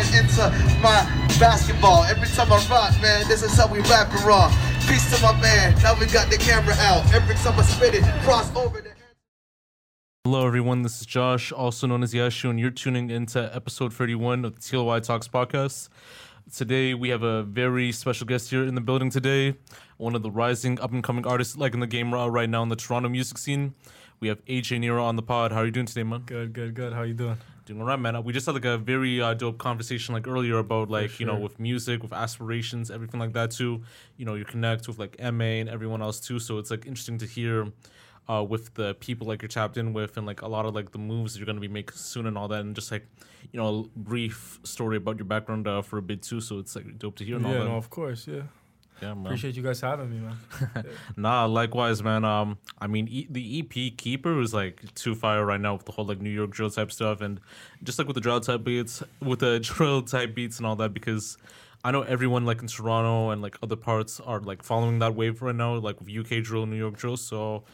going into my basketball. Every time I rock, man, this is how we rap and raw. Peace to my man. Now we got the camera out. Every time I spit it, cross over the. Hello, everyone. This is Josh, also known as Yashu, and you're tuning into episode 31 of the TLOY Talks podcast. Today, we have a very special guest here in the building today. One of the rising up and coming artists, like in the game right now in the Toronto music scene. We have AJ Niroo on the pod. How are you doing today, man? Good, good, good. How are you doing? Doing all right, man. We just had like a very uh, dope conversation like earlier about like you know with music, with aspirations, everything like that too. You know, you connect with like MA and everyone else too. So it's like interesting to hear uh, with the people like you're tapped in with and like a lot of like the moves that you're gonna be making soon and all that, and just like you know a brief story about your background uh, for a bit too. So it's like dope to hear and all yeah, that. no, of course, yeah. Yeah, man. Appreciate you guys having me, man. Nah, likewise, man. Um, I mean, e- the EP Keeper is like too fire right now with the whole like New York drill type stuff, and just like with the drill type beats, with the drill type beats and all that, because I know everyone like in Toronto and like other parts are like following that wave right now, like with UK drill, New York drill. So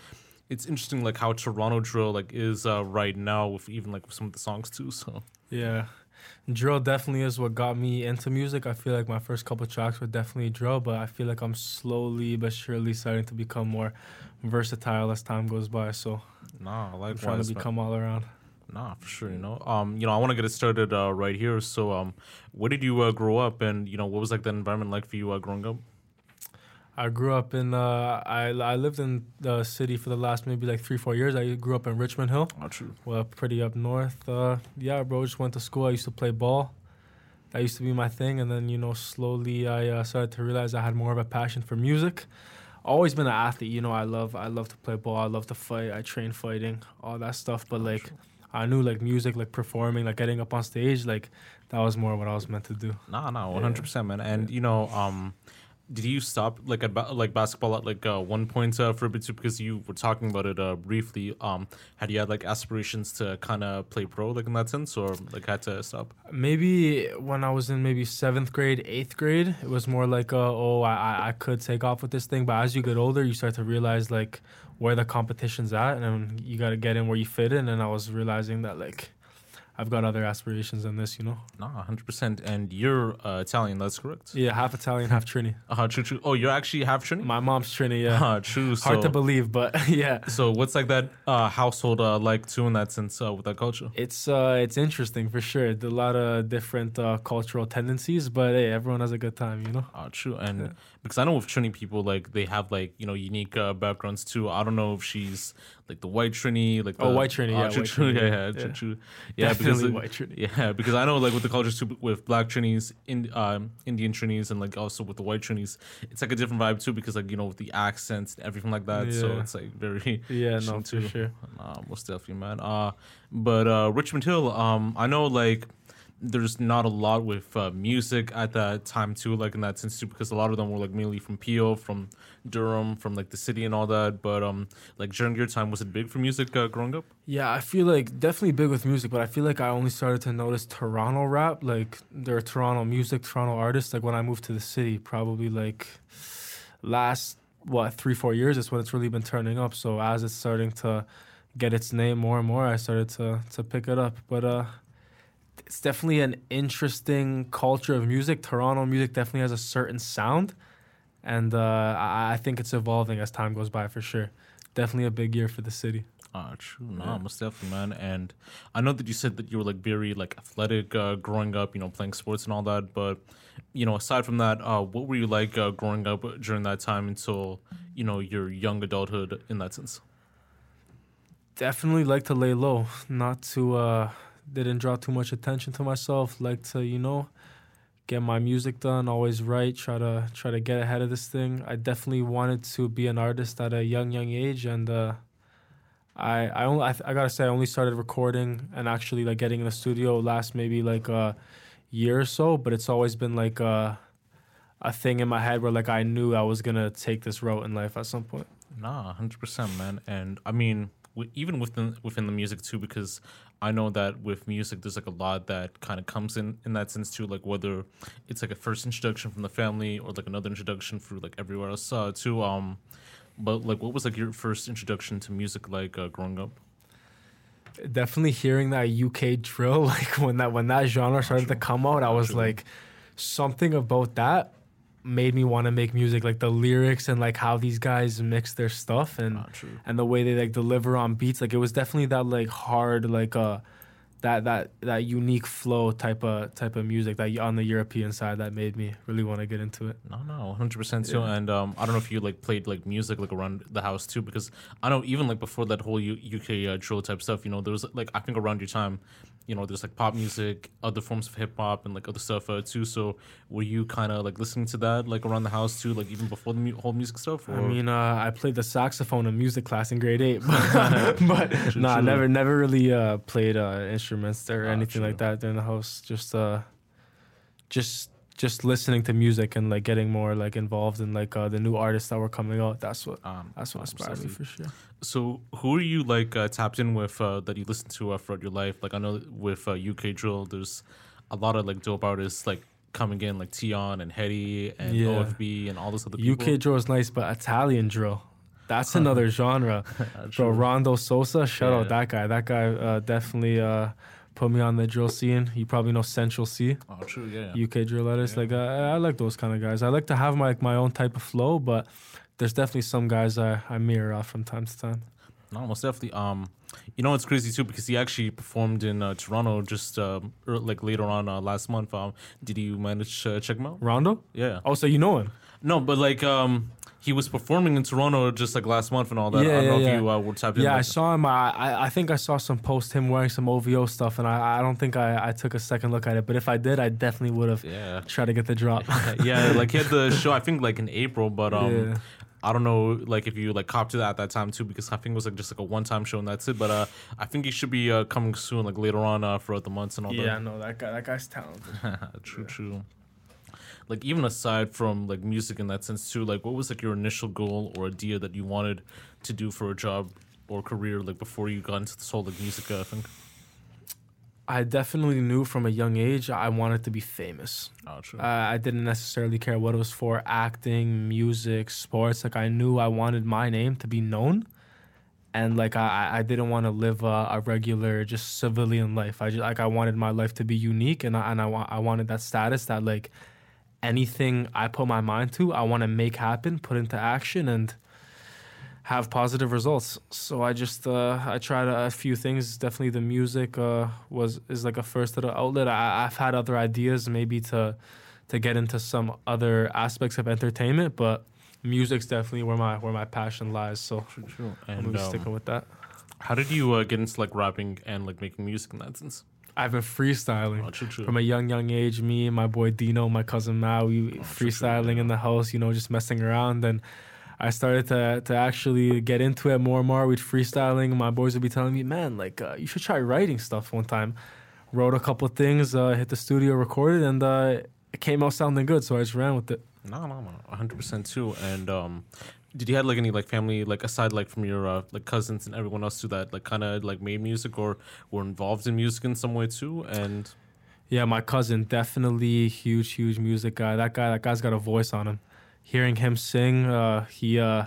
it's interesting like how Toronto drill like is uh, right now with even like with some of the songs too. So yeah. Drill definitely is what got me into music. I feel like my first couple tracks were definitely drill, but I feel like I'm slowly but surely starting to become more versatile as time goes by. So nah, I'm trying to become all around. Nah, for sure. You know, um, you know, I want to get it started uh, right here. So, um, where did you uh, grow up, and you know, what was like the environment like for you uh, growing up? I grew up in uh I I lived in the city for the last maybe like three, four years. I grew up in Richmond Hill. Oh, true. Well, pretty up north. Uh, yeah, bro. Just went to school. I used to play ball. That used to be my thing, and then you know, slowly I uh, started to realize I had more of a passion for music. Always been an athlete. You know, I love I love to play ball. I love to fight. I train fighting, all that stuff. But like, I knew like music, like performing, like getting up on stage, like that was more what I was meant to do. Nah, nah, one hundred percent, man. And you know, um, did you stop like at ba- like basketball at like uh, one point uh, for a bit too? Because you were talking about it uh, briefly. Um, had you had like aspirations to kind of play pro, like in that sense, or like had to stop? Maybe when I was in maybe seventh grade, eighth grade, it was more like, uh, oh, I, I- I could take off with this thing. But as you get older, you start to realize like where the competition's at, and you got to get in where you fit in. And I was realizing that like I've got other aspirations than this, you know. Nah, hundred percent. And you're uh, Italian, that's correct. Yeah, half Italian, half Trini. Uh, true, true. Oh, you're actually half Trini. My mom's Trini. Yeah, Uh, true. So, hard to believe, but yeah. so what's like that uh, household uh, like too in that sense uh, with that culture? It's uh, it's interesting for sure. A lot of different uh, cultural tendencies, but hey, everyone has a good time, you know. Uh, true, and. Because I know with Trini people, like they have like you know unique uh, backgrounds too. I don't know if she's like the white Trini, like Oh, the, white Trini, uh, yeah, white Trini, yeah, yeah, yeah, yeah. true, true, yeah, Definitely because white Trini. yeah, because I know like with the cultures too, with black Trinis, in um, Indian Trinis, and like also with the white Trinis, it's like a different vibe too because like you know with the accents and everything like that. So it's like very Yeah, no, interesting, for too. sure. Uh, most definitely, man. Uh, but uh, Richmond Hill, um, I know like there's not a lot with uh, music at that time too, like in that sense too, because a lot of them were like mainly from PO, from Durham, from like the city and all that. But um, like during your time, was it big for music uh, growing up? Yeah, I feel like definitely big with music, but I feel like I only started to notice Toronto rap. Like there are Toronto music, Toronto artists. Like when I moved to the city, probably like last what three four years is when it's really been turning up. So as it's starting to get its name more and more, I started to to pick it up. But uh, it's definitely an interesting culture of music. Toronto music definitely has a certain sound, and uh, I, I think it's evolving as time goes by for sure. Definitely a big year for the city. Ah, true. No, Yeah. most definitely, man. And I know that you said that you were like very like athletic uh, growing up, you know, playing sports and all that. But you know, aside from that, uh, what were you like uh, growing up during that time until you know your young adulthood in that sense? definitely like to lay low not to uh didn't draw too much attention to myself like to you know get my music done always write try to try to get ahead of this thing i definitely wanted to be an artist at a young young age and uh i i only i, I gotta say i only started recording and actually like getting in the studio last maybe like a year or so but it's always been like a a thing in my head where like i knew i was gonna take this route in life at some point Nah, hundred percent, man. And I mean, even within within the music too, because I know that with music, there's like a lot that kind of comes in in that sense too. Like whether it's like a first introduction from the family or like another introduction through like everywhere else uh, too. Um, but like, what was like your first introduction to music like uh, growing up? definitely hearing that UK drill, like when that when that genre started to come out, I was like, something about that made me want to make music. Like the lyrics and like how these guys mix their stuff and Ah, and the way they like deliver on beats. Like it was definitely that like hard like uh that that that unique flow type of type of music that on the European side that made me really want to get into it. No, no, hundred percent too. And um, I don't know if you like played like music like around the house too, because I know even like before that whole U- UK uh, drill type stuff, you know, there was like I think around your time, you know, there's like pop music, other forms of hip hop, and like other stuff uh, too. So were you kind of like listening to that like around the house too, like even before the mu- whole music stuff? Or? I mean, uh, I played the saxophone in music class in grade eight, but, but True, nah, true. never, never really uh, played uh, instruments or Ah, anything like that during the house. Just, uh, just, just listening to music and like getting more like involved in like uh, the new artists that were coming out. That's what, um, that's what inspired me for sure. So who are you like uh, tapped in with uh, that you listen to uh, throughout your life? Like I know with uh, UK drill, there's a lot of like dope artists like coming in like Tion and Headie and Yeah. OFB and all this other people. UK drill is nice, but Italian drill. That's another genre. Bro, Rondo Sosa, shout Yeah. out that guy. That guy uh, definitely uh, put me on the drill scene. You probably know Central Cee. Oh, true. Yeah. yeah. UK drill artists. Like I, I like those kind of guys. I like to have my like, my own type of flow, but there's definitely some guys I, I mirror off from time to time. No, most definitely. Um, you know it's crazy too because he actually performed in uh, Toronto just ear like later on uh, last month. Um, did you manage to check him out? Rondo? Yeah. Oh, so you know him? No, but like um, he was performing in Toronto just like last month and all that. I Yeah, don't know yeah, if yeah. you uh, were tapped in. Yeah, I saw him. I, I I think I saw some post him wearing some OVO stuff, and I, I don't think I, I took a second look at it. But if I did, I definitely would have Yeah. tried to get the drop. yeah, like he had the show I think like in April, but um Yeah. I don't know like if you like copped to that at that time too because I think it was like just like a one time show and that's it. But uh I think he should be uh, coming soon, like later on uh, throughout the months and all that. yeah, no, that guy that guy's talented. true, true. Like even aside from like music in that sense too, like what was like your initial goal or idea that you wanted to do for a job or career like before you got into this whole like music uh, thing? I definitely knew from a young age I wanted to be famous. Oh, true. Uh, I didn't necessarily care what it was for acting, music, sports. Like, I knew I wanted my name to be known. And, like, I, I didn't want to live a, a regular, just civilian life. I just, like, I wanted my life to be unique. And I, and I, wa- I wanted that status that, like, anything I put my mind to, I want to make happen, put into action, and have positive results. So I just uh, I tried a, few things. Definitely the music uh, was is like a first little outlet. I, I've had other ideas maybe to to get into some other aspects of entertainment, but music's definitely where my where my passion lies. So true. I'm And gonna be um, sticking with that. how did you uh, get into like rapping and like making music in that sense? I've been freestyling. Oh, true, true. From a young, young age, me and my boy Dino, my cousin Mao, we Oh, true, true, freestyling yeah. in the house, you know, just messing around. And I started to to actually get into it more and more. We'd freestyling. My boys would be telling me, "Man, like uh, you should try writing stuff." One time, wrote a couple things, uh, hit the studio, recorded, and uh, it came out sounding good. So I just ran with it. No, no, no, hundred percent too. And um, did you have like any like family like aside like from your uh, like cousins and everyone else too that like kind of like made music or were involved in music in some way too? And Yeah, my cousin definitely huge, huge music guy. That guy, that guy's got a voice on him. Hearing him sing, uh, he uh,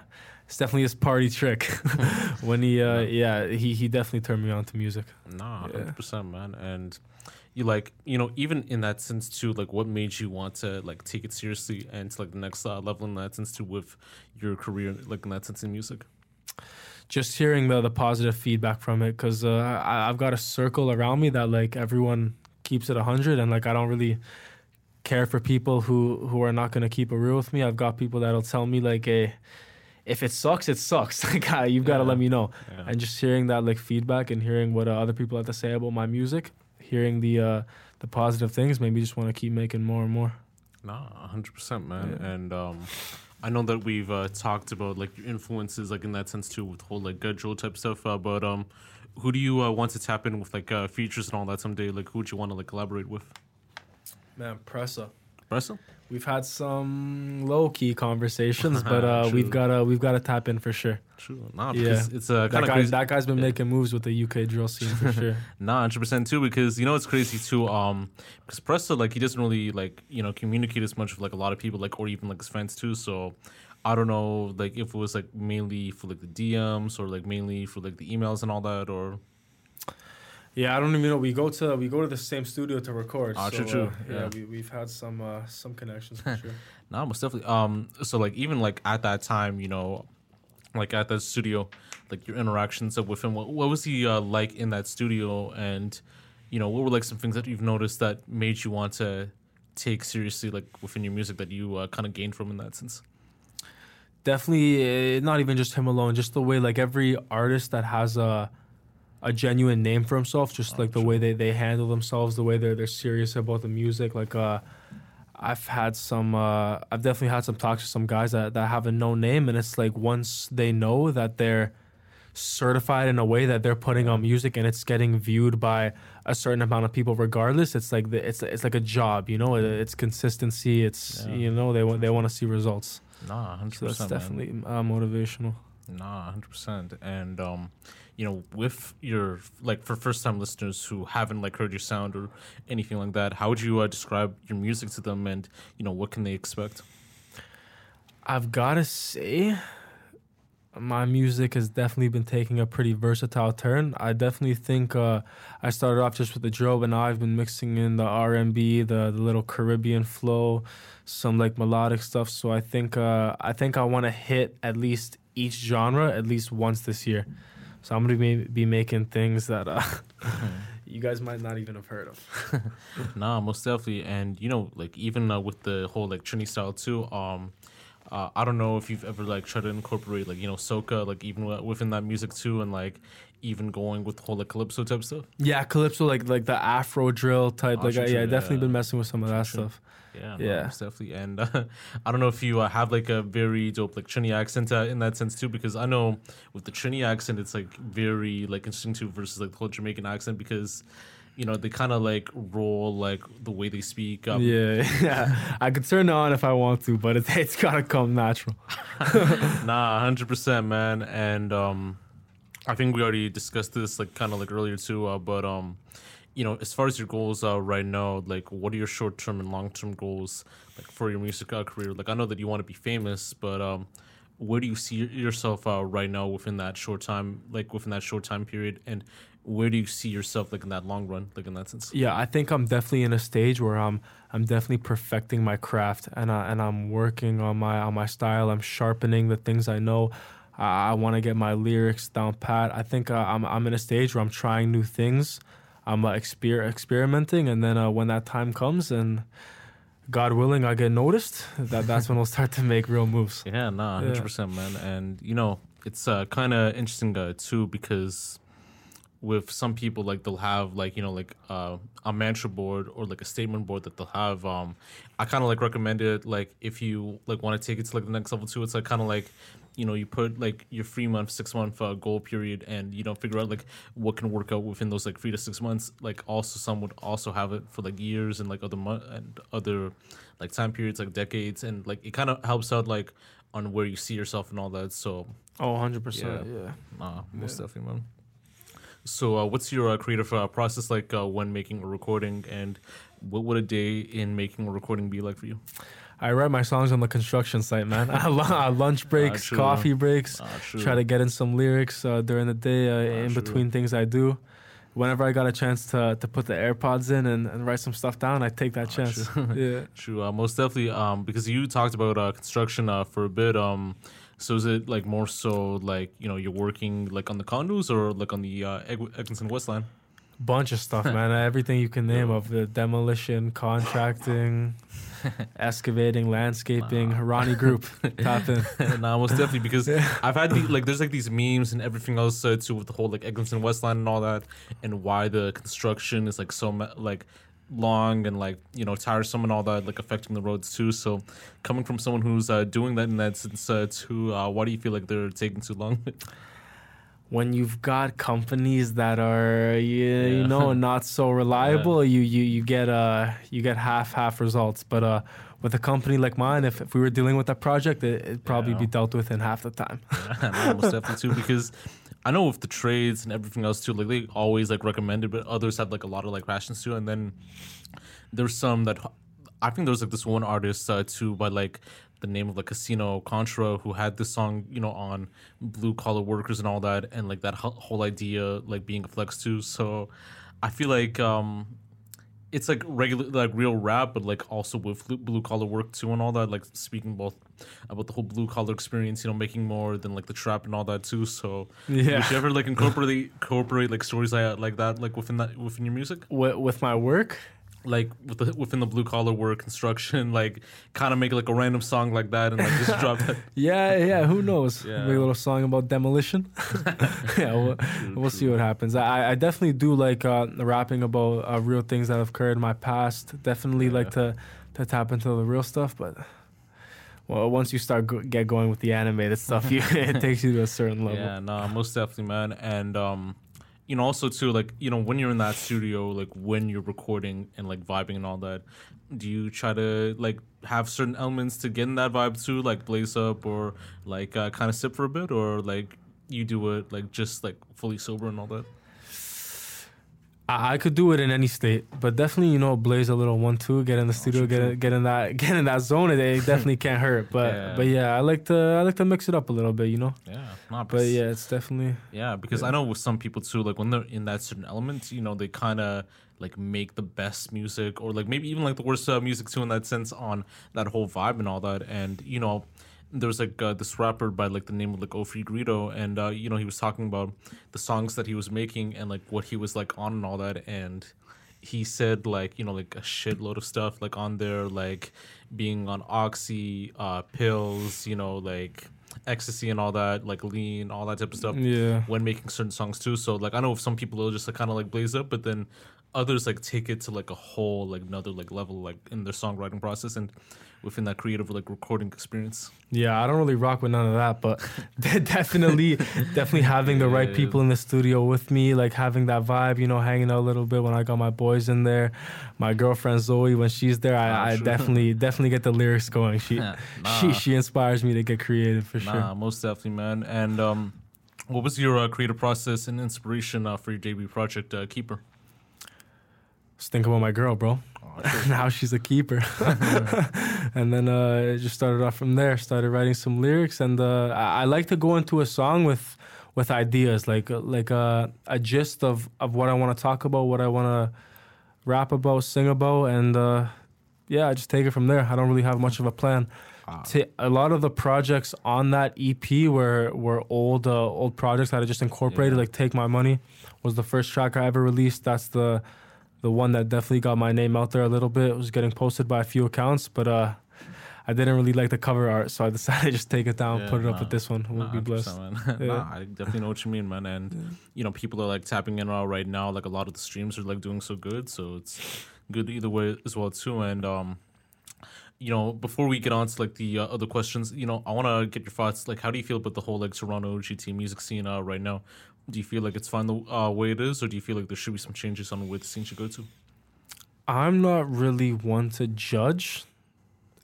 it's definitely his party trick. when he, uh, yeah, he he definitely turned me on to music. nah, Yeah. hundred percent, man. And you like you know even in that sense too, like what made you want to like take it seriously and to like the next uh, level in that sense too with your career like in that sense in music. Just hearing the the positive feedback from it, because uh, I, I've got a circle around me that like everyone keeps it hundred, and like I don't really care for people who who are not gonna keep it real with me. I've got people that'll tell me like, "Hey, if it sucks, it sucks." Like you've got to Yeah. let me know. Yeah. and just hearing that like feedback and hearing what uh, other people have to say about my music, hearing the uh, the positive things, made me just want to keep making more and more. Nah, hundred percent, man. Yeah. And um, I know that we've uh, talked about like your influences, like in that sense too, with whole like Gudjo type stuff. Uh, but um, who do you uh, want to tap in with like uh, features and all that someday? Like, who would you want to like collaborate with? Man, Pressa. Russell? We've had some low key conversations, but uh, we've got to we've got to tap in for sure. True. Nah, Yeah. because it's uh, That kind of guy, crazy. that guy's been Yeah. making moves with the UK drill scene for sure. Nah, hundred percent too. Because you know it's crazy too. Um, because Pressa like he doesn't really like you know communicate as much with like a lot of people like or even like his friends too. So I don't know like if it was like mainly for like the DMs or like mainly for like the emails and all that or Yeah, I don't even know. We go to we go to the same studio to record. Ah, so, true, true. uh, yeah, Yeah. we we've had some uh, some connections for sure. No, most definitely. Um, so like even like at that time, you know, like at that studio, like your interactions with him. What, what was he uh, like in that studio? And you know, what were like some things that you've noticed that made you want to take seriously, like within your music, that you uh, kind of gained from in that sense? Definitely, uh, not even just him alone. Just the way like every artist that has a a genuine name for himself, just like the way they, they handle themselves, the way they're they're serious about the music. Like uh, I've had some, uh, I've definitely had some talks with some guys that, that have a no name, and it's like once they know that they're certified in a way that they're putting on music and it's getting viewed by a certain amount of people regardless it's like the, it's it's like a job you know? It- it's consistency it's Yeah. you know they want they want to see results. Nah, hundred so that's definitely uh, motivational. Nah, hundred percent. And um, you know, with your like for first time listeners who haven't like heard your sound or anything like that, how would you uh, describe your music to them? And you know, what can they expect? I've got to say, my music has definitely been taking a pretty versatile turn. I definitely think uh, I started off just with the drill, but now I've been mixing in the R and B, the the little Caribbean flow, some like melodic stuff. So I think uh, I think I want to hit at least each genre at least once this year. So I'm gonna be, be making things that uh, you guys might not even have heard of. Nah, most definitely. And you know, like even uh, with the whole like Trini style too. Um, uh, I don't know if you've ever like tried to incorporate like you know soca like even wi- within that music too, and like even going with the whole like calypso type stuff. Yeah, calypso like like the Afro drill type. Oh, like true, I, true, yeah, I definitely yeah. been messing with some of that True. stuff. Yeah, no, Yeah. most definitely. And uh, I don't know if you uh, have like a very dope like Trini accent uh, in that sense too, because I know with the Trini accent, it's like very like interesting too versus like the whole Jamaican accent because you know they kind of like roll like the way they speak. Um, Yeah, yeah. I could turn it on if I want to, but it's it's gotta come natural. Nah, hundred percent, man. And um, I think we already discussed this like kind of like earlier too. Uh, but um, you know, as far as your goals uh, right now, like what are your short term and long term goals like for your music uh, career? Like I know that you want to be famous, but um, where do you see yourself uh, right now within that short time, like within that short time period, and where do you see yourself like in that long run, like in that sense? Yeah, I think I'm definitely in a stage where I'm I'm definitely perfecting my craft and I, and I'm working on my on my style. I'm sharpening the things I know. I, I want to get my lyrics down pat. I think uh, I'm I'm in a stage where I'm trying new things. I'm uh, exper- experimenting, and then uh, when that time comes and God willing, I get noticed. That that's when we'll start to make real moves. Yeah, nah, Yeah. hundred percent, man. And you know, it's uh, kind of interesting uh, too because with some people, like they'll have like you know like uh, a mantra board or like a statement board that they'll have. Um, I kind of like recommend it. Like if you like want to take it to like the next level too, it's like kind of like you know you put like your three month, six month uh, goal period, and you know figure out like what can work out within those like three to six months. Like also some would also have it for like years and like other month and other like time periods, like decades, and like it kind of helps out like on where you see yourself and all that. So, Oh, 100 percent. Yeah. Yeah. uh, most definitely, man. So, uh, what's your uh, creative uh, process like uh, when making a recording, and what would a day in making a recording be like for you? I write my songs on the construction site, man. Lunch breaks, true. coffee breaks. True. Try to get in some lyrics uh, during the day, uh, in true. between things I do. Whenever I got a chance to to put the AirPods in and, and write some stuff down, I take that chance. yeah. True, uh, most definitely. Um, because you talked about uh, construction uh, for a bit. Um, so is it like more so like you know you're working like on the condos or like on the uh, Egg- Eglinton Westland? Bunch of stuff, man. Everything you can name of the demolition, contracting, excavating, landscaping. Ronnie Group, tap in. nah, most definitely because I've had the, like there's like these memes and everything else uh, too with the whole like Eglinton Westland and all that, and why the construction is like so ma- like long and like you know tiresome and all that, like affecting the roads too. So coming from someone who's uh, doing that in that sense uh, too, uh, why do you feel like they're taking too long? When you've got companies that are you, you know not so reliable you, you you get uh you get half half results but uh with a company like mine if, if we were dealing with that project it, it'd probably Yeah. be dealt with in half the time Yeah, most definitely too because I know with the trades and everything else too, like they always like recommend it, but others have like a lot of like rations too. And then there's some that I think there was like this one artist uh, too, but like the name of the Casino Contra, who had this song, you know, on blue collar workers and all that, and like that whole- idea like being a flex too. So I feel like um it's like regular like real rap but like also with blue collar work too and all that like speaking both about the whole blue collar experience you know making more than like the trap and all that too so Yeah. would you ever like incorporate incorporate like stories like, like that like within that within your music with, with my work. Like with the, within the blue collar work construction like kind of make like a random song like that and like just drop that Yeah, yeah. Who knows? Yeah. Maybe a little song about demolition. yeah, we'll, we'll see what happens. I, I definitely do like uh, rapping about uh, real things that have occurred in my past. Definitely like to to tap into the real stuff, but well, once you start go- get going with the animated stuff, you, it takes you to a certain level. Yeah, no, most definitely, man. And um, you know, also too, like you know, when you're in that studio, like when you're recording and like vibing and all that, do you try to like have certain elements to get in that vibe too, like blaze up or like uh, kind of sip for a bit, or like you do it like just like fully sober and all that? I, I could do it in any state, but definitely, you know, blaze a little one two, get in the studio, get in, get in that get in that zone. It, it definitely can't hurt. But Yeah. but yeah, I like to I like to mix it up a little bit, you know. Yeah, not But yeah, it's definitely Yeah, because I know with some people too, like when they're in that certain element, you know, they kind of like make the best music or like maybe even like the worst uh, music too in that sense on that whole vibe and all that. And you know, there's like uh, this rapper by like the name of like Ofri Grito, and uh, you know he was talking about the songs that he was making and like what he was like on and all that, and he said like you know like a shitload of stuff like on there like being on oxy uh pills you know like ecstasy and all that like lean all that type of stuff Yeah. when making certain songs too so like i know some people will just like kind of like blaze up but then others like take it to like a whole like another like level like in their songwriting process and within that creative like recording experience Yeah, I don't really rock with none of that, but definitely, definitely having the right Yeah. people in the studio with me, like having that vibe, you know, hanging out a little bit when I got my boys in there. My girlfriend Zoe, when she's there, I, ah, I definitely, definitely get the lyrics going. She, Yeah, she, she inspires me to get creative for Nah, sure. most definitely, man. And um, what was your uh, creative process and inspiration uh, for your JB project, uh, Keeper? Just think about my girl, bro. now she's a keeper. and then uh, it just started off from there. Started writing some lyrics, and uh, I, I like to go into a song with with ideas, like like uh, a gist of of what I want to talk about, what I want to rap about, sing about, and uh, yeah, I just take it from there. I don't really have much of a plan. Ta- a lot of the projects on that EP were were old uh, old projects that I just incorporated. Yeah. Like "Take My Money" was the first track I ever released. That's the the one that definitely got my name out there a little bit. It was getting posted by a few accounts, but uh, I didn't really like the cover art, so I decided to just take it down, Yeah, put it up with this one. We'll Nah, be blessed. Yeah. nah, I definitely know what you mean, man. And you know, people are like tapping in uh, right now. Like a lot of the streams are like doing so good, so it's good either way as well too. And um, you know, before we get on to like the uh, other questions, you know, I want to get your thoughts. Like, how do you feel about the whole like Toronto GT music scene uh, right now? Do you feel like it's fine the uh, way it is, or do you feel like there should be some changes on where the scene should go to? I'm not really one to judge,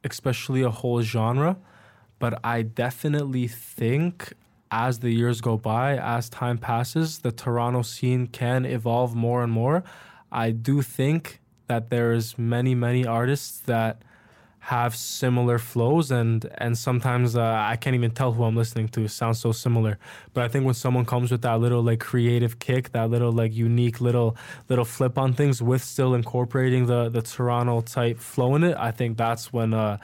especially a whole genre, but I definitely think as the years go by, as time passes, the Toronto scene can evolve more and more. I do think that there's many, many artists that have similar flows and and sometimes uh, I can't even tell who I'm listening to. It sounds so similar. But I think when someone comes with that little like creative kick, that little like unique little little flip on things with still incorporating the the Toronto type flow in it, I think that's when uh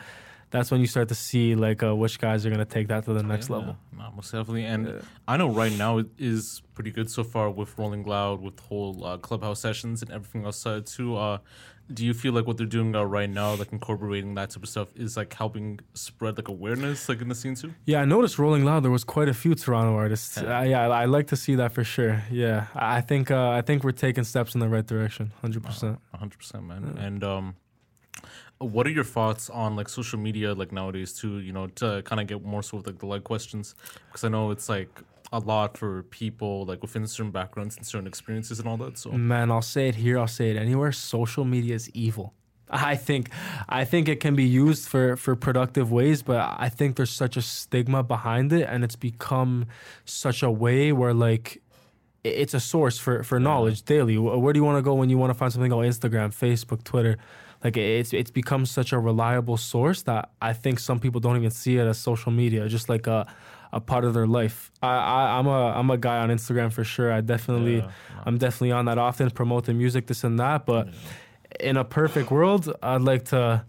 that's when you start to see like uh, which guys are gonna take that to the next Yeah, level. nah, most definitely. And Yeah. I know right now it is pretty good so far with Rolling Loud, with whole uh, clubhouse sessions and everything outside too. Uh, do you feel like what they're doing uh, right now, like incorporating that type of stuff, is like helping spread like awareness, like in the scene too? Yeah, I noticed Rolling Loud. There was quite a few Toronto artists. Yeah. Uh, yeah, I, I like to see that for sure. Yeah, I I think uh, I think we're taking steps in the right direction. Hundred percent. hundred percent, man. And um, what are your thoughts on like social media, like nowadays too? You know, to kind of get more sort of like the like questions, because I know it's like a lot for people like within certain backgrounds and certain experiences and all that. So Man, I'll say it here. I'll say it anywhere. Social media is evil. I think, I think it can be used for for productive ways, but I think there's such a stigma behind it, and it's become such a way where like it's a source for for knowledge daily. Where do you want to go when you want to find something on Instagram, Facebook, Twitter? Like it's it's become such a reliable source that I think some people don't even see it as social media, just like a a part of their life. I, I I'm a I'm a guy on Instagram for sure. I definitely Yeah, I'm definitely on that often, promoting music, this and that. But in a perfect world, I'd like to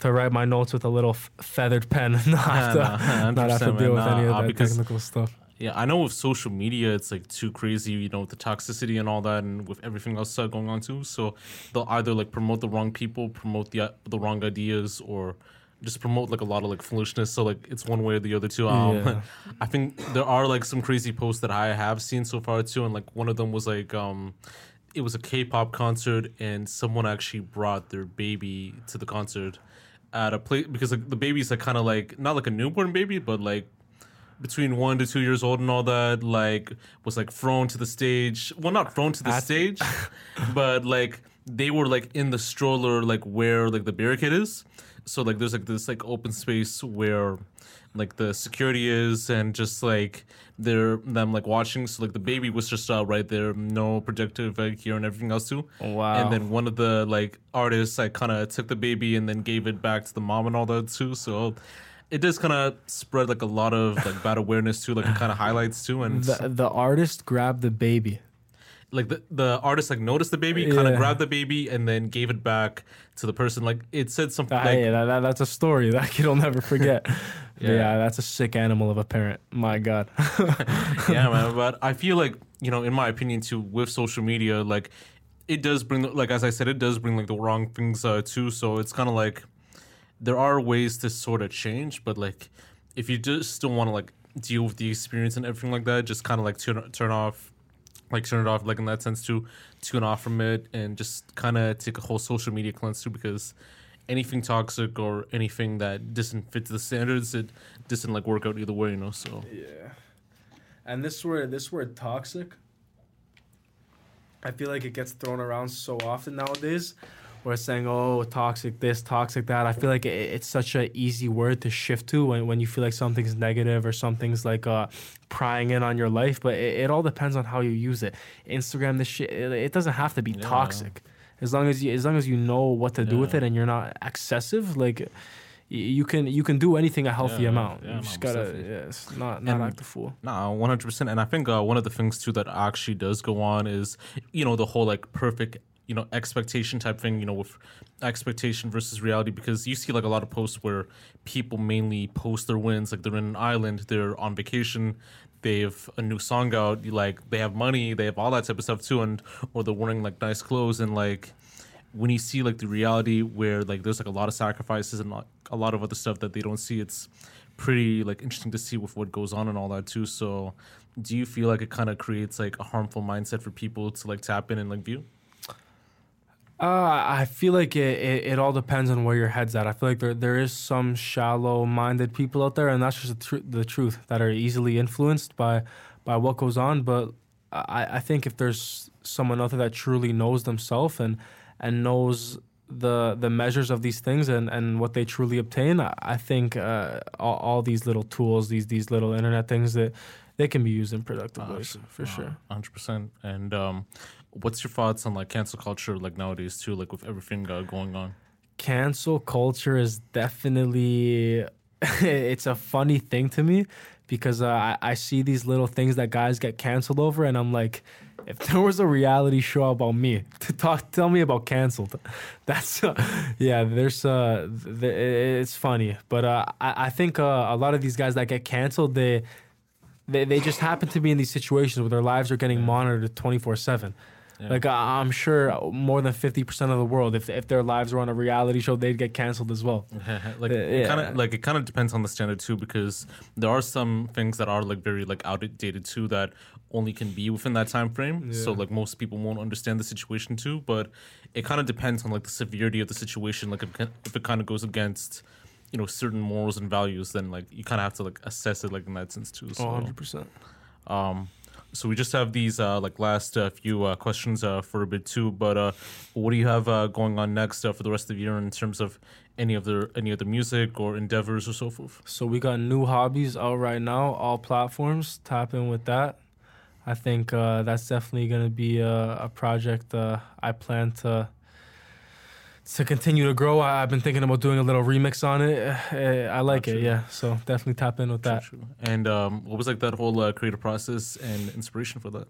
to write my notes with a little f- feathered pen, and not have to, nah, not have to 100%, deal with any of that uh, because- technical stuff. Yeah, I know with social media, it's like too crazy, you know, with the toxicity and all that, and with everything else uh, going on too. So they'll either like promote the wrong people, promote the the wrong ideas, or just promote like a lot of like foolishness. So like it's one way or the other too. Um, Yeah. I think there are like some crazy posts that I have seen so far too, and like one of them was like um, it was a K-pop concert, and someone actually brought their baby to the concert at a place because like the baby's like kind of like not like a newborn baby, but like between one to two years old and all that, like was like thrown to the stage. Well, not thrown to the At- stage, but like they were like in the stroller, like where like the barricade is. So like there's like this like open space where like the security is and just like they're them like watching. So like the baby was just uh, right there, no protective uh, gear and everything else too. Wow. And then one of the like artists like kind of took the baby and then gave it back to the mom and all that too. So it does kind of spread like a lot of like bad awareness too, like it kind of highlights too, and The the artist grabbed the baby. like the the artist like noticed the baby, kind of Yeah. grabbed the baby and then gave it back to the person. Like it said something Ah, like hey, that, that, that's a story that kid will never forget. yeah. Yeah. that's a sick animal of a parent. My God. yeah, man. But I feel like you know, in my opinion, too, with social media, like it does bring, like as I said, it does bring like the wrong things uh, too. So it's kind of like there are ways to sort of change, but like if you just still want to like deal with the experience and everything like that, just kind of like turn turn off, like turn it off, like in that sense too, tune off from it, and just kind of take a whole social media cleanse too, because anything toxic or anything that doesn't fit to the standards, it doesn't like work out either way, you know. So Yeah. And this word, this word toxic, I feel like it gets thrown around so often nowadays. Where it's saying, "Oh, toxic this, toxic that." I feel like it, it's such an easy word to shift to when, when you feel like something's negative or something's like uh, prying in on your life. But it, it all depends on how you use it. Instagram, this shit, it, it doesn't have to be Yeah. toxic. As long as you, as long as you know what to do with it and you're not excessive, like you can you can do anything a healthy Yeah, amount. yeah, you just gotta yeah, it's not not And- act a fool. Nah, one hundred percent. And I think uh, one of the things too that actually does go on is, you know, the whole like perfect, you know, expectation type thing. You know, with expectation versus reality, because you see like a lot of posts where people mainly post their wins, like they're in an island, they're on vacation, they have a new song out, like they have money, they have all that type of stuff too, and or they're wearing like nice clothes and like when you see like the reality where like there's like a lot of sacrifices and like, a lot of other stuff that they don't see it's pretty like interesting to see with what goes on and all that too so do you feel like it kind of creates like a harmful mindset for people to like tap in and like view Uh, I feel like it, it, it all depends on where your head's at. I feel like there there is some shallow minded people out there, and that's just the, tr- the truth that are easily influenced by by what goes on. But I, I think if there's someone out there that truly knows themselves and and knows the the measures of these things and, and what they truly obtain, I, I think uh, all, all these little tools, these these little internet things that they can be used in productive ways for sure. Hundred percent. And um, what's your thoughts on like cancel culture like nowadays too, like with everything uh, going on? cancel culture is definitely it's a funny thing to me because uh, I, I see these little things that guys get canceled over and i'm like if there was a reality show about me to talk tell me about canceled. That's uh, yeah there's uh th- it's funny. But uh i, I think uh, a lot of these guys that get canceled they they, they just happen to be in these situations where their lives are getting monitored 24 7 Yeah. like I- i'm sure more than 50% of the world if, if their lives were on a reality show they'd get canceled as well. Like Uh, yeah. kind of like it kind of depends on the standard too because there are some things that are like very like outdated too that only can be within that time frame. So like most people won't understand the situation too but it kind of depends on like the severity of the situation. Like if, it- if it kind of goes against you know certain morals and values then like you kind of have to like assess it like in that sense too so. Oh, 100% um, so we just have these uh, like last uh, few uh, questions uh, for a bit too. But uh, what do you have uh, going on next for the rest of the year in terms of any of the any other music or endeavors or so forth? So we got new hobbies out right now, all platforms. Tap in with that. I think that's definitely going to be a, a project I plan to to continue to grow. I, I've been thinking about doing a little remix on it. Uh, I like it, Gotcha. yeah. So definitely tap in with that. True. And um, what was like that whole uh, creative process and inspiration for that?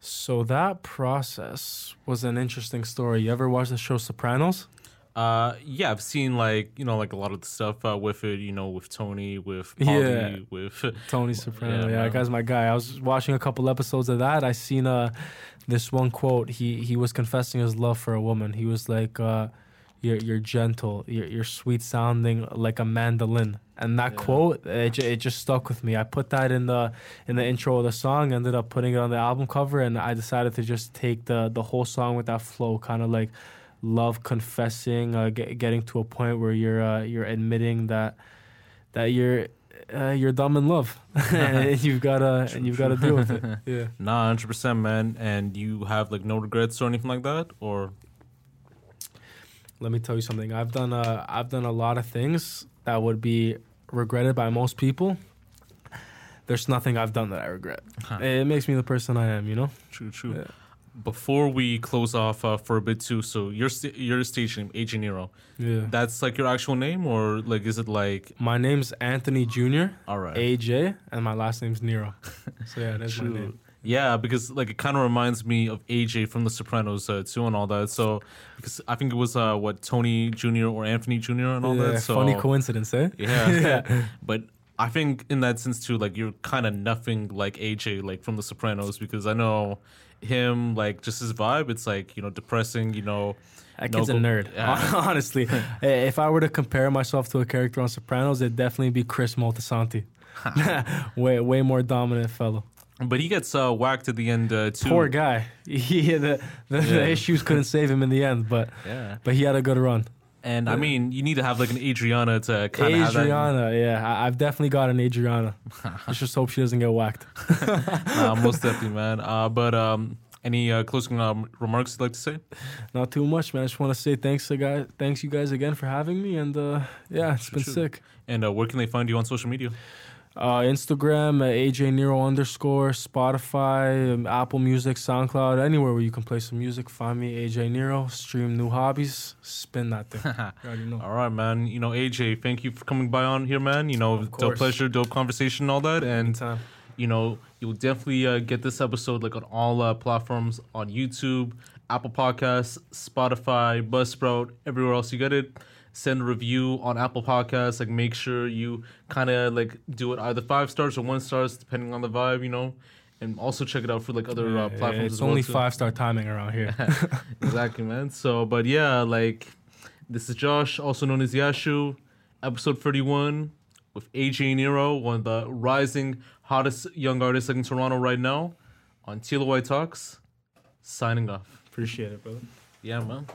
So that process was an interesting story. You ever watch the show Sopranos? Uh, yeah, I've seen like you know like a lot of the stuff uh, with it. You know, with Tony, with Paulie, Yeah. with Tony Soprano. Yeah, Yeah, that guy's my guy. I was watching a couple episodes of that. I seen uh this one quote. He he was confessing his love for a woman. He was like, uh, "You're you're gentle. You're you're sweet sounding like a mandolin." And that Yeah. quote, it, it just stuck with me. I put that in the in the intro of the song. Ended up putting it on the album cover, and I decided to just take the the whole song with that flow, kind of like love confessing, uh, get, getting to a point where you're uh, you're admitting that that you're uh, you're dumb in love, and you've gotta and you've gotta deal with it. Yeah. nah, hundred percent, man. And you have like no regrets or anything like that, or Let me tell you something. I've done uh, I've done a lot of things that would be regretted by most people. There's nothing I've done that I regret. Huh. It makes me the person I am. You know. true, true. Yeah. Before we close off uh, for a bit too, so your st- your stage name, AJ Niroo, Yeah. that's like your actual name, or like is it like My name's Anthony Jr. all right? AJ, and my last name's Niroo. So yeah, that's my name. Yeah, because like it kind of reminds me of AJ from The Sopranos uh, too, and all that. So because I think it was uh, what Tony Jr. or Anthony Jr. and all Yeah, that. So funny coincidence, eh? Yeah. yeah. but I think in that sense too, like you're kind of nothing like AJ, like from The Sopranos, because I know him, like just his vibe. It's like you know depressing. You know, That No kid's a nerd. Yeah. Honestly, Eh, if I were to compare myself to a character on Sopranos, it'd definitely be Chris Moltisanti. way, way more dominant fellow. but he gets uh, whacked at the end uh, too. Poor guy. He, the, the, the issues couldn't save him in the end, but Yeah, but he had a good run. And I mean, you need to have like an Adriana to kind of have that. Adriana, yeah, I, I've definitely got an Adriana. Let's just hope she doesn't get whacked. Nah, most definitely, man. Uh, but um, any uh, closing um, remarks you'd like to say? Not too much, man. I just want to say thanks to guys, thanks you guys again for having me, and uh, yeah, it's Sure, been sure. sick. And uh, where can they find you on social media? Uh, Instagram, uh, AJ Niroo underscore, Spotify, um, Apple Music, SoundCloud, anywhere where you can play some music. Find me, AJ Niroo. Stream new hobbies. Spin that thing. You know. All right, man. You know, AJ, thank you for coming by on here, man. You know, dope pleasure, dope conversation, all that. And Anytime. you know, you'll definitely uh, get this episode like on all uh, platforms on YouTube, Apple Podcasts, Spotify, Buzzsprout, everywhere else you get it. Send a review on Apple Podcasts. Like, make sure you kind of like do it either five stars or one stars, depending on the vibe, you know. And also check it out for like other uh, Yeah, platforms. it's as well, only too. five star timing around here. exactly, man. So, but yeah, like this is Josh, also known as Yashu, episode 31 with AJ Niroo, one of the rising hottest young artists in Toronto right now, on TLOY Talks. Signing off. Appreciate it, brother. Yeah, man.